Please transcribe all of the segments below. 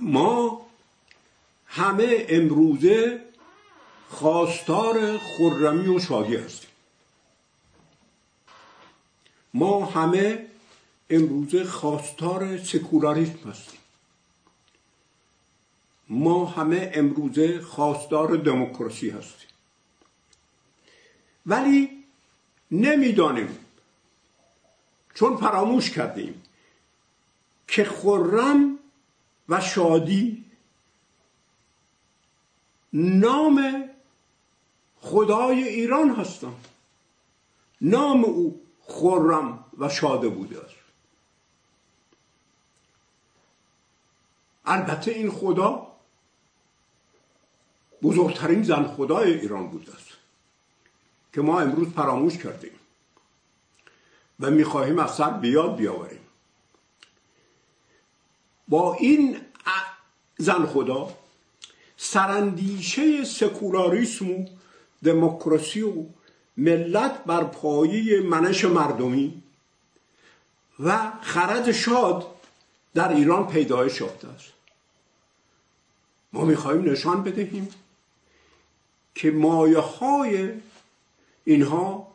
ما همه امروزه خواستار خرمی و شادی هستیم. ما همه امروزه خواستار سکولاریسم هستیم. ما همه امروزه خواستار دموکراسی هستیم. ولی نمی‌دانیم چون فراموش کردیم که خرم و شادی. نام خدای ایران هستند نام او خرم و شاده بوده است. البته این خدا بزرگترین زن خدای ایران بوده است که ما امروز فراموش کردیم و می‌خواهیم از سر بیاد بیاوریم. با این زن خدا سرندیشه سکولاریسم و دموکراسی و ملت بر پایه منش مردمی و خرد شاد در ایران پیدایش یافته است. ما می‌خواهیم نشان بدهیم که مایه های اینها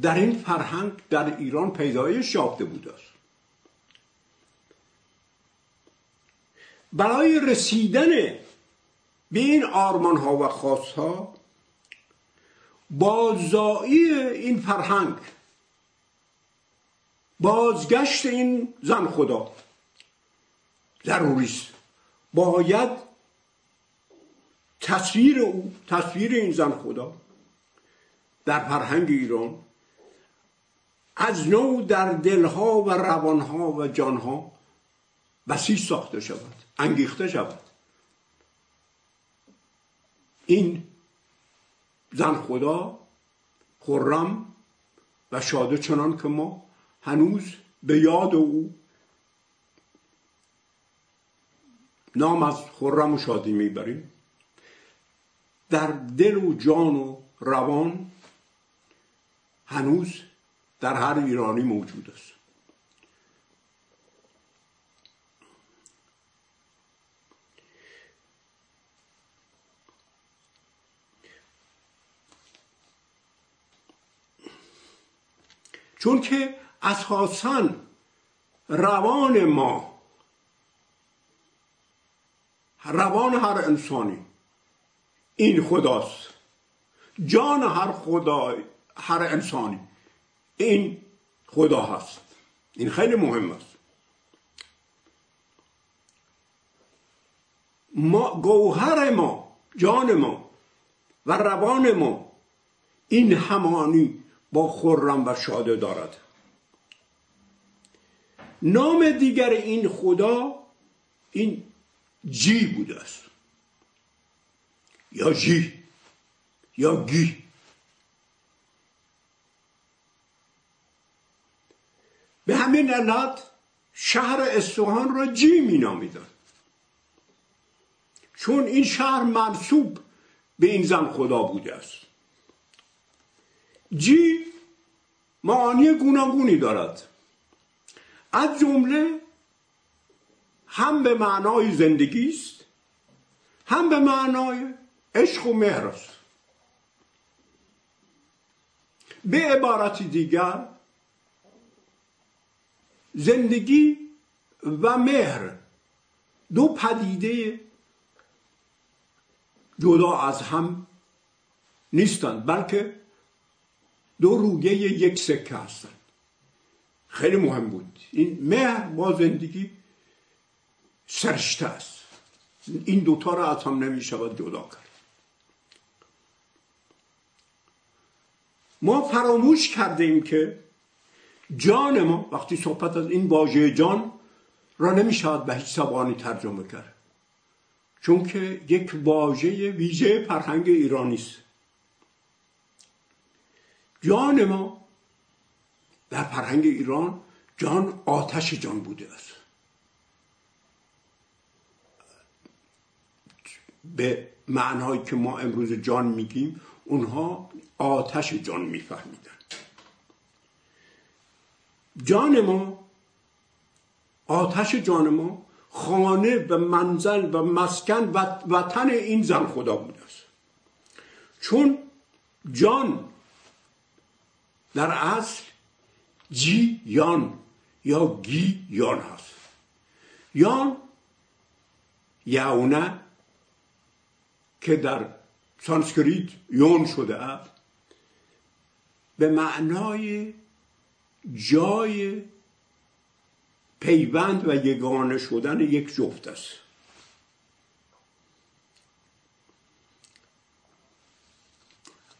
در این فرهنگ در ایران پیدایش یافته بوده است. برای رسیدن به این آرمان ها و خواست ها بازایی این فرهنگ بازگشت این زن خدا ضروری است. باید تصویر او تصویر این زن خدا در فرهنگ ایران از نو در دلها و روانها و جانها بسیج ساخته شود انگیخته شود. این زن خدا خرم و شاده چنان که ما هنوز به یاد او نام از خرم و شادی می‌بریم. در دل و جان و روان هنوز در هر ایرانی موجود است. چون که اساسا روان ما روان هر انسانی این خداست. جان هر خدا هر انسانی این خدا هست. این خیلی مهم است. ما گوهر ما جان ما و روان ما این همانی با خرم و شاده دارد. نام دیگر این خدا این جی بوده است. یا جی یا گی. به همین علت شهر اصفهان را جی می نامیدن چون این شهر منصوب به این زن خدا بوده است. جی معانی گوناگونی دارد. از جمله هم به معنای زندگی است هم به معنای عشق و مهر است. به عبارت دیگر زندگی و مهر دو پدیده جدا از هم نیستند بلکه دو رویه یک سکه هستند خیلی مهم بود. این مهر با زندگی سرشته است. این دوتا را از هم نمی شود جدا کرد. ما فراموش کردیم که جان ما وقتی صحبت از این واژه جان را نمی شود به هیچ زبانی ترجمه کرد. چون که یک واژه ویژه فرهنگ ایرانی است. جان ما در فرهنگ ایران جان آتش جان بوده است. به معنایی که ما امروز جان میگیم اونها آتش جان میفهمیدن. جان ما آتش جان ما خانه و منزل و مسکن و وطن این زن خدا بوده است. چون جان در اصل جی یان یا گی یان هست. یان یونه که در سانسکریت یون شده است. به معنای جای پیوند و یگانه شدن یک جفت است.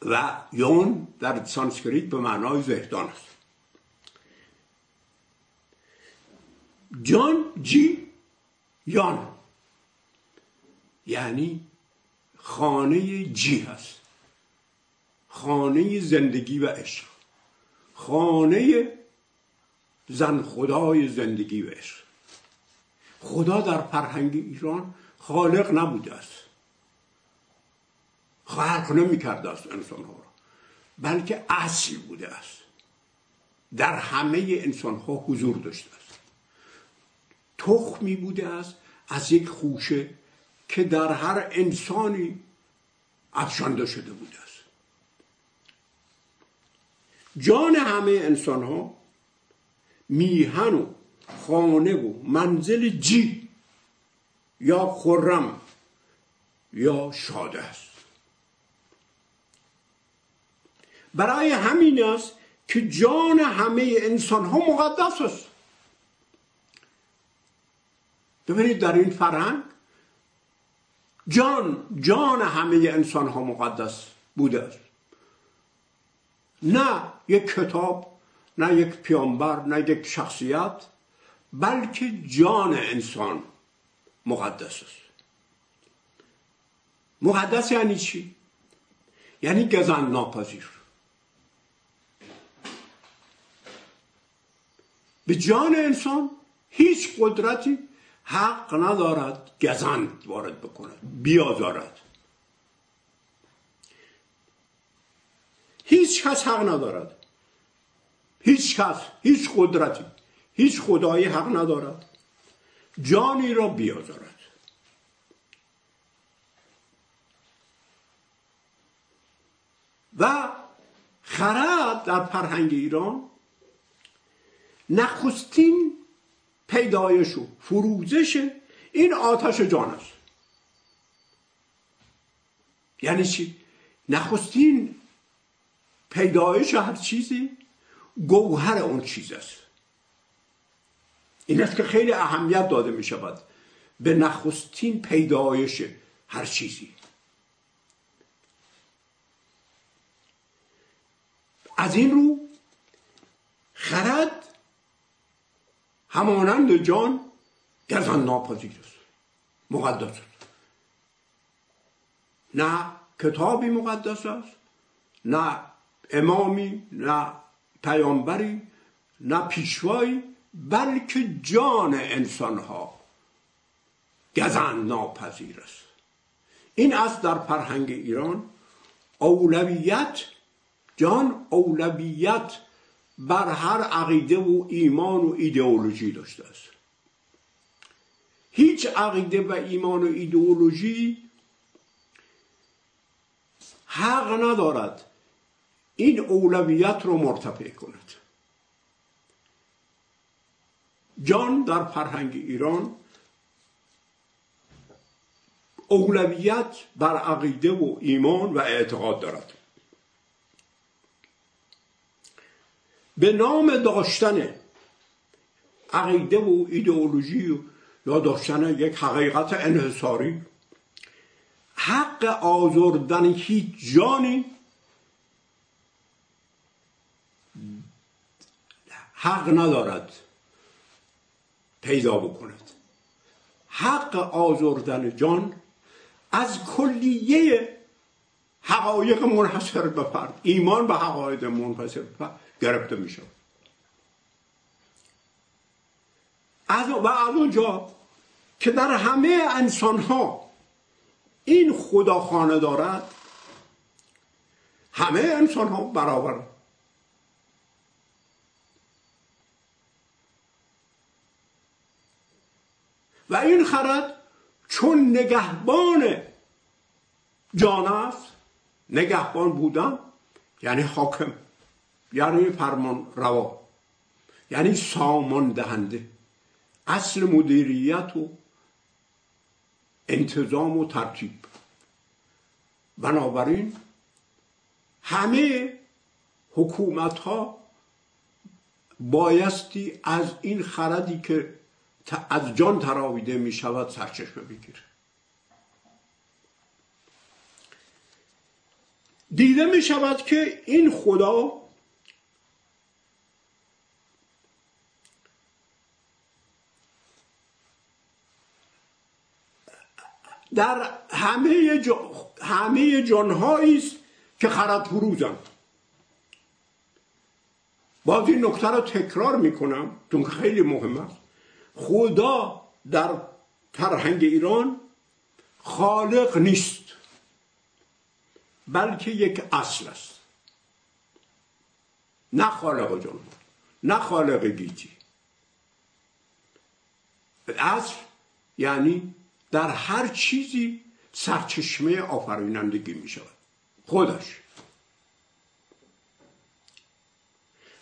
و یون در سانسکریت به معنای زهدان است. جان جی یان. یعنی خانه جی هست. خانه زندگی و عشق. خانه زن خدای زندگی و عشق. خدا در فرهنگ ایران خالق نبوده است. خلق نمی کرده است انسان ها را. بلکه اصل بوده است. در همه انسان ها حضور داشته است. تخمی بوده است از یک خوشه که در هر انسانی افشانده شده بوده است. جان همه انسان ها میهن و خانه و منزل جی یا خرم یا شاده است. برای همین است که جان همه انسان ها مقدس است. ببینید در این فرهنگ جان جان همه انسان ها مقدس بوده است. نه یک کتاب نه یک پیامبر نه یک شخصیت بلکه جان انسان مقدس است. مقدس یعنی چی؟ یعنی گزند ناپذیر به جان انسان هیچ قدرتی حق ندارد گزند وارد بکند بیازارد. هیچ کس حق ندارد. هیچ کس هیچ قدرتی هیچ خدایی حق ندارد. جانی را بیازارد. و خرد در فرهنگ ایران نخستین پیدایش و فروزش این آتش جان است. یعنی چی؟ نخستین پیدایش هر چیزی گوهر اون چیز است. این است که خیلی اهمیت داده می شود به نخستین پیدایش هر چیزی. از این رو خرد همانند جان گزن ناپذیر است. مقدس است. نه کتابی مقدس است نه امامی نه پیامبری نه پیشوایی بلکه جان انسان ها گزند ناپذیر است. این است در فرهنگ ایران اولویت جان اولویت بر هر عقیده و ایمان و ایدئولوژی داشته است. هیچ عقیده و ایمان و ایدئولوژی حق ندارد این اولویت رو مرتفع کند. جان در فرهنگ ایران اولویت بر عقیده و ایمان و اعتقاد دارد. به نام داشتن عقیده و ایدئولوژی یا داشتن یک حقیقت انحصاری. حق آزردن هیچ جانی. حق ندارد پیدا بکند. حق آزردن جان از کلیه حقایق منحصر به فرد. ایمان به حقایق منحصر به فرد. گرفته می شود از و از اونجا که در همه انسان ها این خداخانه دارد همه انسان ها برابر. و این خرد چون نگهبان جان است نگهبان بودن یعنی حاکم. یعنی فرمان روا. یعنی سامان دهنده. اصل مدیریت و انتظام و ترتیب. بنابراین همه حکومت ها بایستی از این خردی که از جان تراویده می شود سرچشمه بگیره. دیده می شود که این خدا در همه, جا همه جانهایی است که خرد فروزند باز این نکته رو تکرار می‌کنم چون خیلی مهم است. خدا در فرهنگ ایران خالق نیست بلکه یک اصل است. نه خالق جان نه خالق گیتی. اصل یعنی در هر چیزی سرچشمه آفرینندگی می شود. خودش.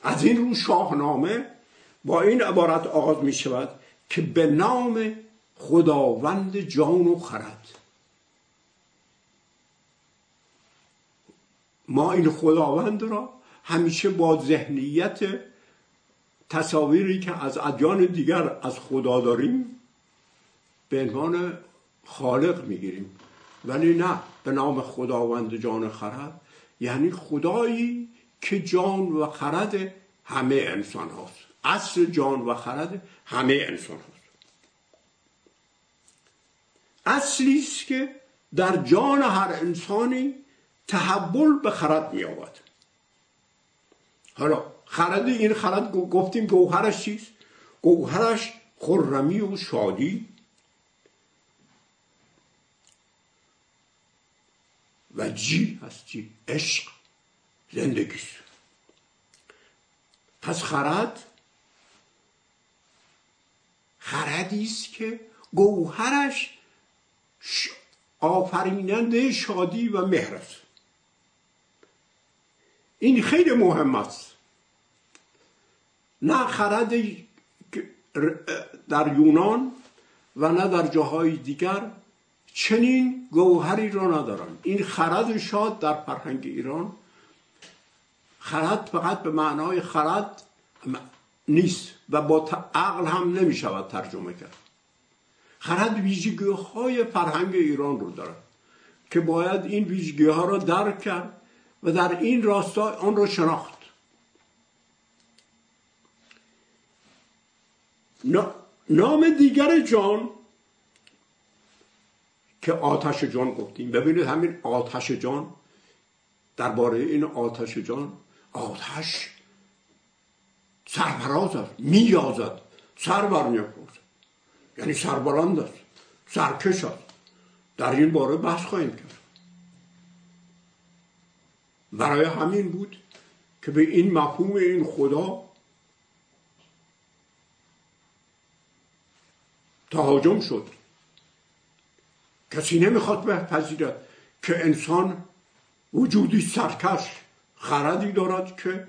از این رو شاهنامه با این عبارت آغاز می شود که به نام خداوند جان و خرد. ما این خداوند را همیشه با ذهنیت تصاویری که از ادیان دیگر از خدا داریم به عنوان خالق می‌گیریم. ولی نه به نام خداوند جان خرد یعنی خدایی که جان و خرد همه انسان هاست. اصل جان و خرد همه انسان هاست. اصلی است که در جان هر انسانی تحول به خرد می آود حالا خرد این خرد گفتیم گوهرش چیست؟ گوهرش خرمی و شادی. و جی هست جی عشق زندگی پس خرد خردی است که گوهرش آفریننده شادی و مهر است. این خیلی مهم است. نه خرد در یونان و نه در جاهای دیگر چنین گوهری را ندارن. این خرد شاد در فرهنگ ایران. خرد فقط به معنای خرد نیست و با عقل هم نمی شود ترجمه کرد. خرد ویژگی های فرهنگ ایران رو دارد که باید این ویژگی ها را درک کرد و در این راستا آن را شناخت. نام دیگر جان که آتش جان گفتیم. ببینید همین آتش جان درباره این آتش جان آتش سرفراز است میازد سر بر یعنی سربلند است سرکش است. در این باره بحث خواهیم کرد. برای همین بود که به این مفهوم این خدا تهاجم شد. کسی نمی‌خواد بپذیرد که انسان وجودی سرکش خردی دارد که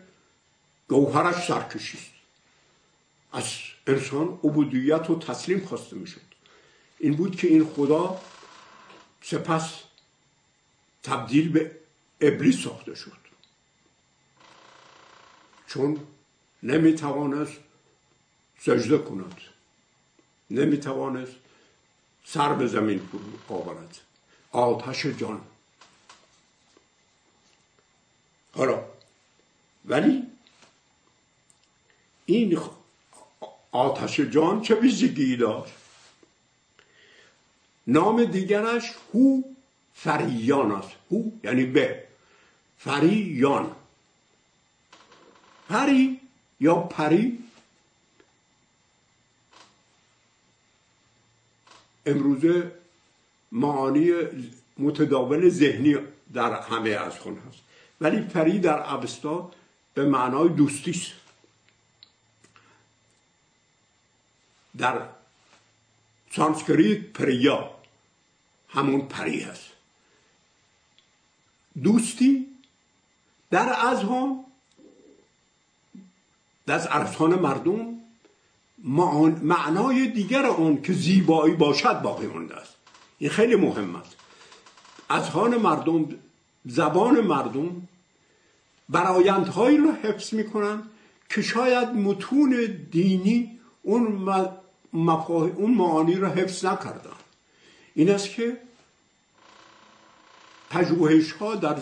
گوهرش سرکشی است. از انسان عبودیت و تسلیم خواسته می‌شد. این بود که این خدا سپس تبدیل به ابلیس ساخته شد. چون نمی‌توانست سجده کند. نمی‌توانست سر به زمین آورد. آتش جان. حالا ولی این آتش جان چه ویژگی داشت؟ نام دیگرش هو فریان است. هو یعنی به. فریان. پری یا پری؟ امروزه معانی متداول ذهنی در همه از خون هست. ولی پری در ابستا به معنای دوستی است. سانسکریت پریا همون پری هست. دوستی در اذهان در اذهان مردم معنای دیگر اون که زیبایی باشد باقی مونده است. این خیلی مهم است. اذهان مردم زبان مردم برایندهایی رو حفظ می‌کنن که شاید متون دینی اون, اون معانی رو حفظ نکردن. این است که پژوهش ها در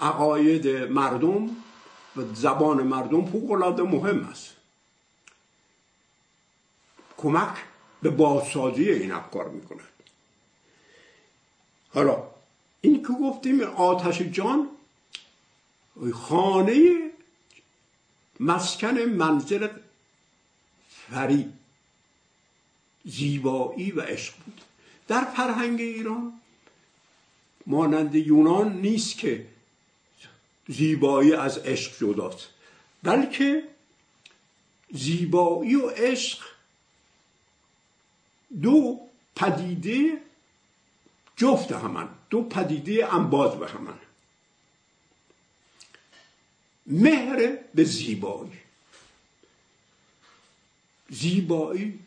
عقاید مردم و زبان مردم فوق العاده مهم است. کمک به بازسازی این افکار می‌کند. حالا این که گفتیم آتش جان خانه مسکن منزل فری زیبایی و عشق بود. در فرهنگ ایران مانند یونان نیست که زیبایی از عشق جداست بلکه زیبایی و عشق دو پدیده جفت همان. دو پدیده انباز به همان. مهر به زیبایی. زیبایی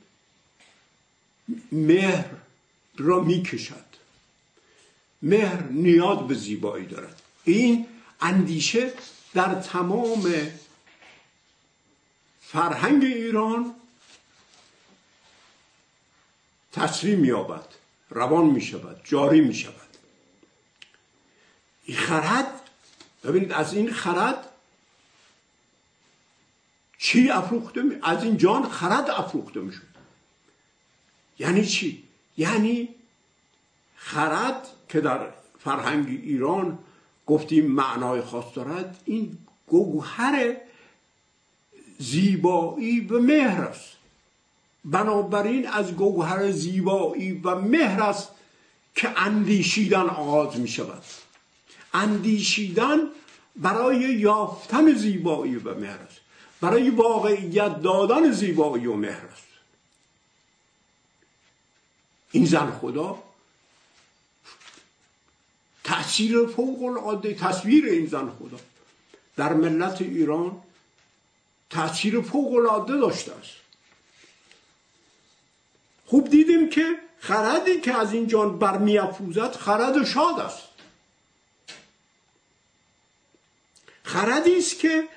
مهر را می‌کشد. مهر نیاز به زیبایی دارد. این اندیشه در تمام فرهنگ ایران تصویر مییابد روان می شود جاری می شود این خرد ببینید از این خرد چی افروخته می؟ از این جان خرد افروخته می شود یعنی چی؟ یعنی خرد که در فرهنگ ایران گفتیم معنای خاص دارد این گوهر زیبایی و مهر است بنابراین از گوهر زیبایی و مهر است که اندیشیدن آغاز می شود اندیشیدن برای یافتن زیبایی و مهر است. برای واقعیت دادن زیبایی و مهر است. این زن خدا تاثیر فوق العاده تصویر این زن خدا در ملت ایران تاثیر فوق العاده داشته است. خوب دیدیم که خردی که از این جان برمیافروزد خرد شاد است. خردی است که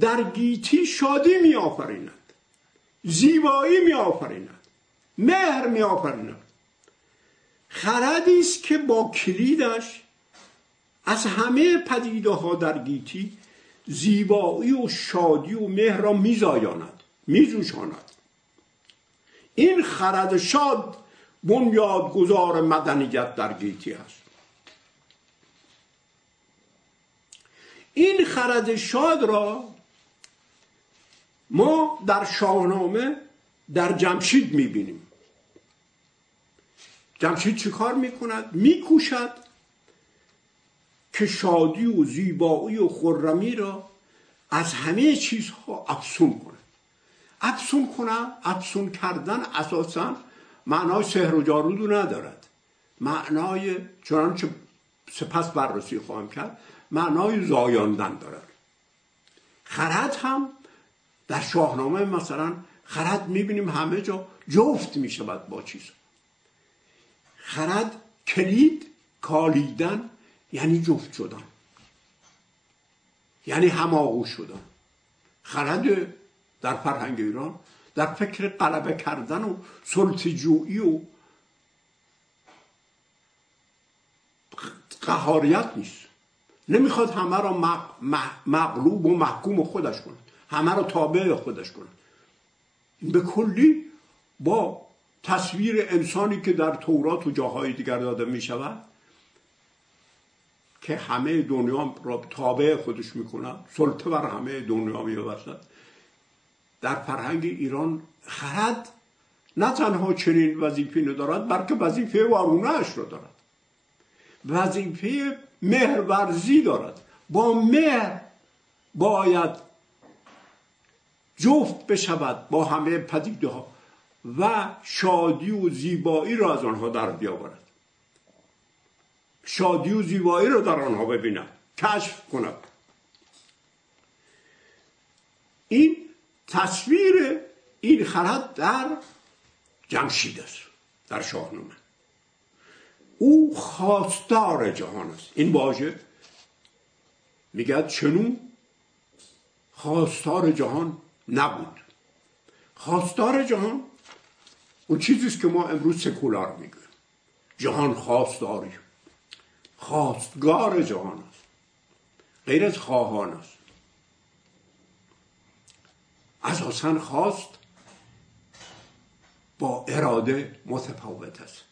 در گیتی شادی می آفریند زیبایی می آفریند مهر می آفریند خردی است که با کلیدش از همه پدیده ها در گیتی زیبایی و شادی و مهر را میزایاند میجوشاند. این خرد شاد گذار مدنیت در گیتی است. این خرد شاد را ما در شاهنامه در جمشید می‌بینیم. جمشید چه کار می‌کند؟ میکوشد که شادی و زیبایی و خرمی را از همه چیزها افسون کند. افسون کنم افسون کردن اساسا معنای سحر و جارودو ندارد. معنای چنانچه سپس بررسی خواهم کرد معنای زایاندن دارد. خرد هم در شاهنامه مثلا خرد می‌بینیم همه جا جفت می‌شود با چیز. خرد کلید کالیدن یعنی جفت شدن. یعنی هماغوش شدن. خرد در فرهنگ ایران در فکر قلبه کردن و سلطجویی و قهاریت نیست. نمی‌خواد همه را مغلوب و محکوم خودش کنه همه را تابع خودش کنه به کلی با تصویر انسانی که در تورات و جاهای دیگر داده می شود که همه دنیا را تابع خودش می‌کنن سلطه بر همه دنیا می‌برد در فرهنگ ایران خرد نه تنها چنین وظیفه ندارد بلکه وظیفه وارونهش را دارد. وظیفه مهرورزی دارد. با مهر باید جفت بشود با همه پدیده ها و شادی و زیبایی را از آنها در بیاورد. شادی و زیبایی را در آنها ببیند کشف کند. این تصویر این خرد در جمشید است در شاهنامه. او خواستار جهان است. این واژه میگه چنون خواستار جهان نبود. خواستار جهان اون چیزیست که ما امروز سکولار می‌گویم جهان خواستاری. خواستگار جهان است. غیر از خواهان است. اساسا خواست با اراده متفاوت است.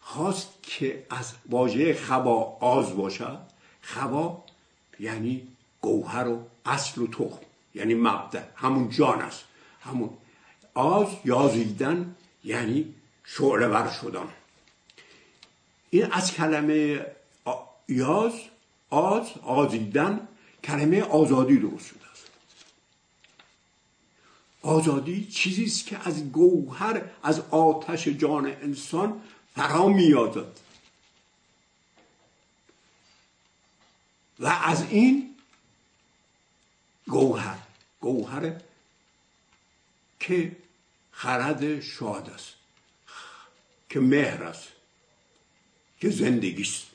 خواست که از واژه خبا آز باشد. خبا یعنی گوهر و اصل و تخم یعنی مبدع همون جان است. همون آز یازیدن یعنی شعله ور شدن. این از کلمه یاز آز آزیدن کلمه آزادی درست شده. آزادی چیزی است که از گوهر از آتش جان انسان فرا و از این گوهر گوهر که خرد شاد است که مهر است که زندگی است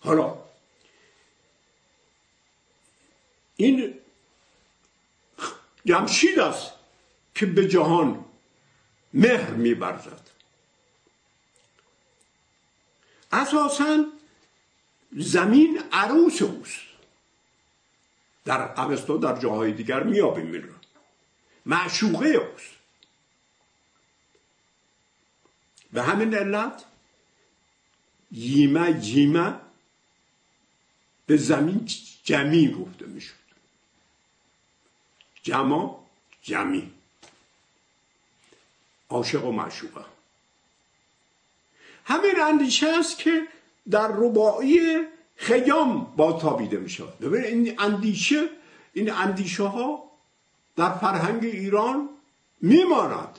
حالا این جمشید است که به جهان مهر میبرزد. اساسا زمین عروس اوست. در اوستا در جاهای دیگر میابیم این رو معشوقه اوست. به همین علت ییمه جیمه به زمین جمی گفته می‌شد جما جمی عاشق و معشوقه. همین اندیشه است که در رباعی خیام با تابیده می شود. ببین این اندیشه این اندیشه ها در فرهنگ ایران میماند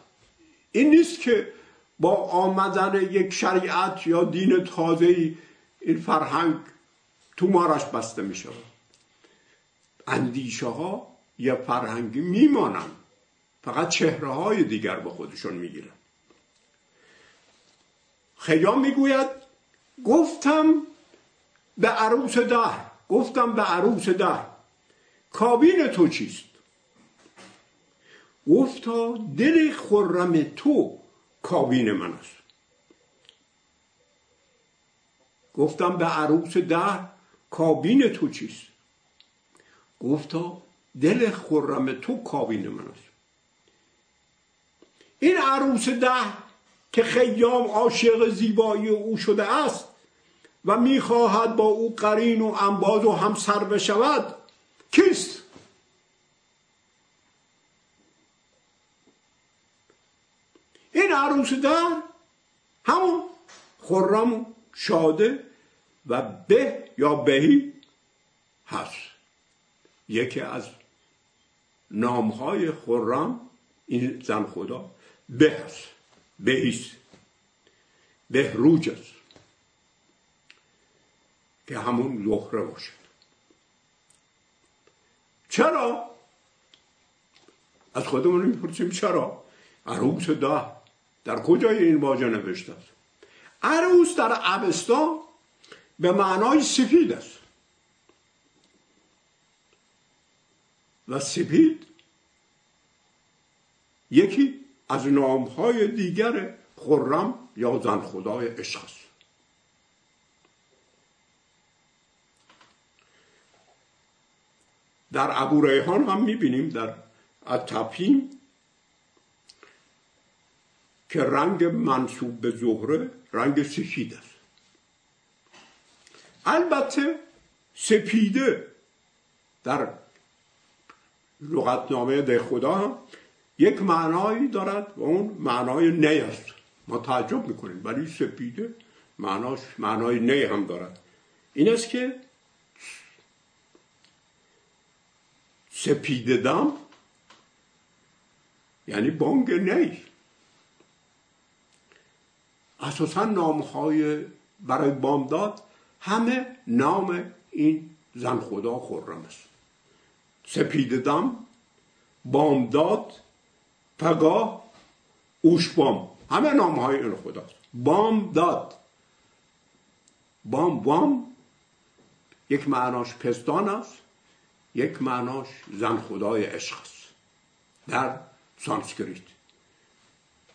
این نیست که با آمدن یک شریعت یا دین تازه این فرهنگ تو مارش بسته می شود. اندیشه ها یا فرهنگی میمانند فقط چهره های دیگر به خودشون می‌گیرن. خیام می‌گوید گفتم به عروس ده گفتم به عروس ده کابین تو چیست؟ گفتا دل خرم تو کابین من است. گفتم به عروس ده کابین تو چیست؟ گفتا دل خرم تو کابین من است این عروس ده که خیام عاشق زیبایی او شده است و می‌خواهد با او قرین و انباز و همسر بشود کیست؟ این عروس ده همون خرم شاده و به یا بهی هست. یکی از نامهای خرم این زن خدا به است بهیست بهروج است که همون زهره باشد چرا؟ از خودمون می‌پرسیم چرا؟ عروس ده. در کجای این واژه نوشته است؟ عروس در عبستا به معنای سفید است. و سپید یکی از نامهای دیگر خرم یا زن خدای عشق است. در ابو ریحان هم می‌بینیم در اتپیم که رنگ منصوب به زهره رنگ سفید است. البته سپیده در لغتنامه ده خدا هم یک معنایی دارد و اون معنای نی است. ما تعجب می‌کنیم ولی سپیده معناش معنای نی هم دارد. این است که سپیده دم یعنی بانگ نی. اساسا نام های برای بامداد همه نام این زن خدا خورم است. سپید دم بامداد پگاه اوشبام همه نام های این خداست بامداد بام بام یک معناش پستان است یک معناش زن خدای عشق است. در سانسکریت.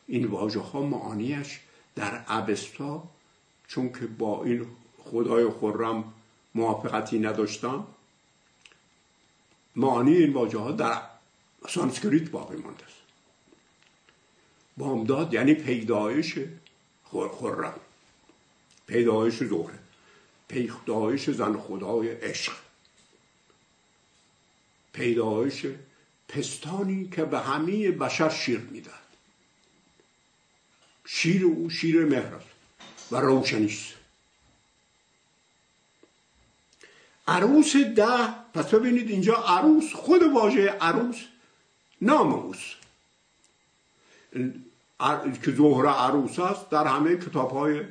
این واژه ها معانیش در اوستا چون که با این خدای خرم موافقتی نداشتن معانی این واژه ها در سانسکریت باقی مانده است. بامداد یعنی پیدایش خرم پیدایش زهره پیدایش زن خدای عشق. پیدایش پستانی که به همه بشر شیر می‌داد شیر او شیر مهر و روشنیست عروس ده پس ببینید اینجا عروس خود واژه عروس نام اوست. که زهره عروس است در همه کتاب های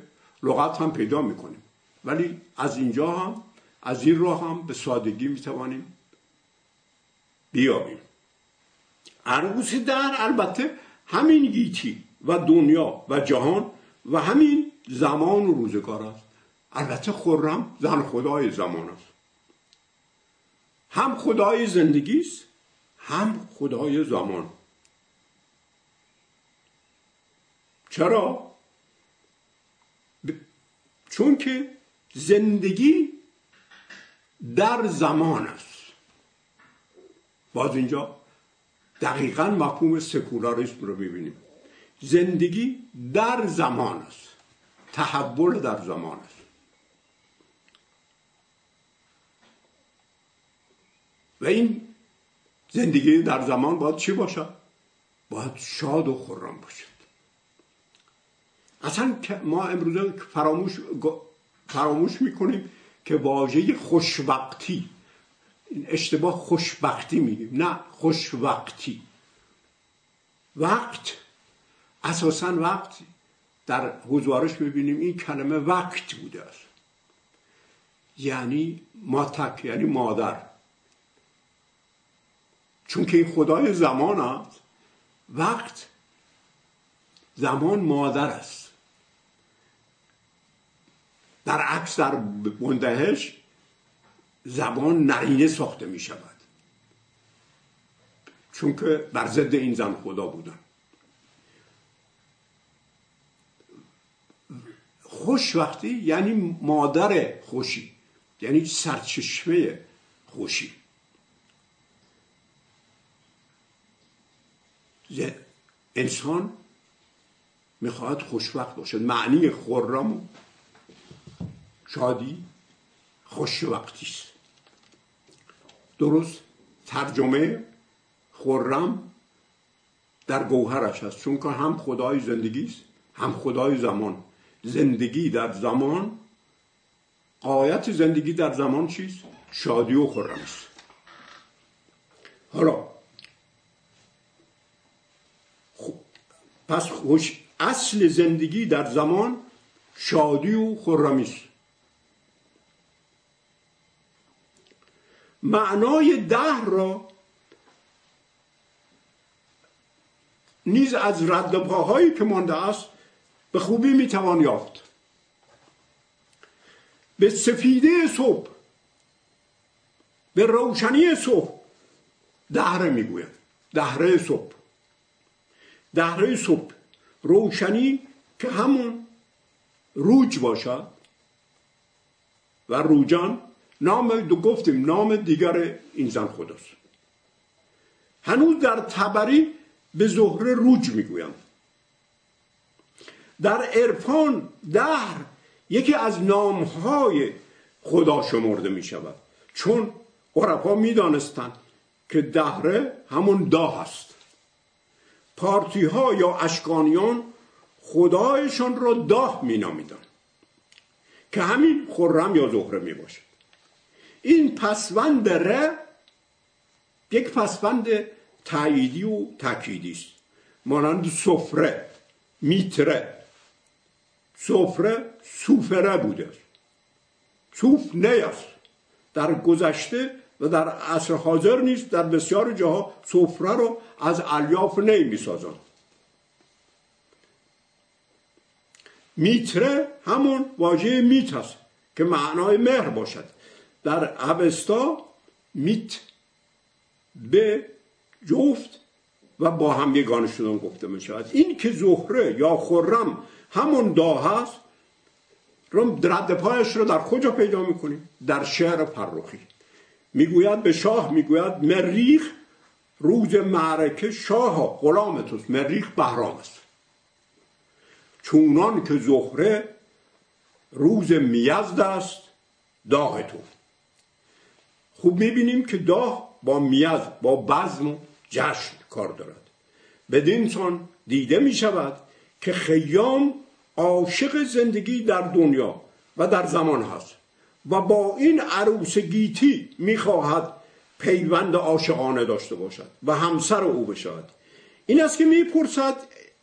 لغت هم پیدا می‌کنیم. ولی از اینجا هم از این راه هم به سادگی می‌توانیم بیابیم. عروس در البته همین گیتی و دنیا و جهان و همین زمان و روزگار است. البته خورم زن خدای زمان است. هم خدای زندگی است هم خدای زمان. چرا؟ چون که زندگی در زمان است. باز اینجا دقیقا مفهوم سکولاریسم رو ببینیم زندگی در زمان است. تحول در زمان است. و این زندگی در زمان باید چی باشد؟ باید شاد و خورم باشد اصلا ما امروزه فراموش فراموش می‌کنیم که واژه خوشوقتی این اشتباه خوشبختی میگیم نه خوشوقتی. وقت اساسا وقت در حضوارش می‌بینیم این کلمه وقت بوده است. یعنی ماتک یعنی مادر. چون که این خدای زمان است وقت زمان مادر است. در عکس در مندهش زبان نرینه ساخته می شود. چون که بر ضد این زن خدا بودن. خوش وقتی یعنی مادر خوشی. یعنی سرچشمه خوشی. انسان می‌خواهد خوشوقت باشد. معنی خورم شادی خوشوقتی. است درست ترجمه خورم در گوهرش هست چون که هم خدای زندگی است هم خدای زمان. زندگی در زمان قایت زندگی در زمان چیست؟ شادی و خورم است. حالا پس خوش اصل زندگی در زمان شادی و خرمی است. معنای ده را نیز از رد پاهایی که مانده است به خوبی می‌توان یافت. به سفیده صبح به روشنی صبح دهره می‌گوید دهره صبح. دهره صبح روشنی که همون روج باشد و روجان نام دو گفتیم نام دیگر این زن خداست. هنوز در تبری به زهره روج می‌گویم. در عرفان دهر یکی از نامهای خدا شمرده می شود چون عرفا می دانستند که دهره همون داه است. پارتی ها یا اشکانیان خدایشان را داه می نامیدن. که همین خرم یا زهره می باشد این پسوند ره یک پسوند تاییدی و تاکیدی است. مانند سفره میتره. سفره سوفره بوده. صوف نیست. در گذشته و در عصر حاضر نیست. در بسیار جاها سفره رو از الیاف نی می‌سازن میتره همون واژه میت است که معنای مهر باشد. در اوستا میت به جفت و با هم یگانه شدن گفته می شود. این که زهره یا خرم همون دا هست رو رد پایش رو در کجا پیدا می‌کنیم؟ در شعر فرخی می‌گوید به شاه می‌گوید مریخ روز معرکه شاه غلام توست. مریخ بهرام است. چونان که زهره روز می‌زد است داغ تو خوب می‌بینیم که داغ با میز با بزم و جشن کار دارد. بدین سان دیده می‌شود که خیام عاشق زندگی در دنیا و در زمان هست و با این عروس گیتی می‌خواهد پیوند عاشقانه داشته باشد و همسر او بشود. این است که می‌پرسد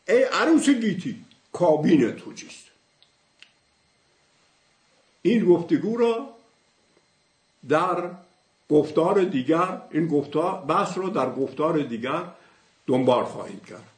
ای عروس گیتی کابین تو چیست؟ این گفتگو را در گفتار دیگر این گفتار بحث را در گفتار دیگر دنبال خواهیم کرد.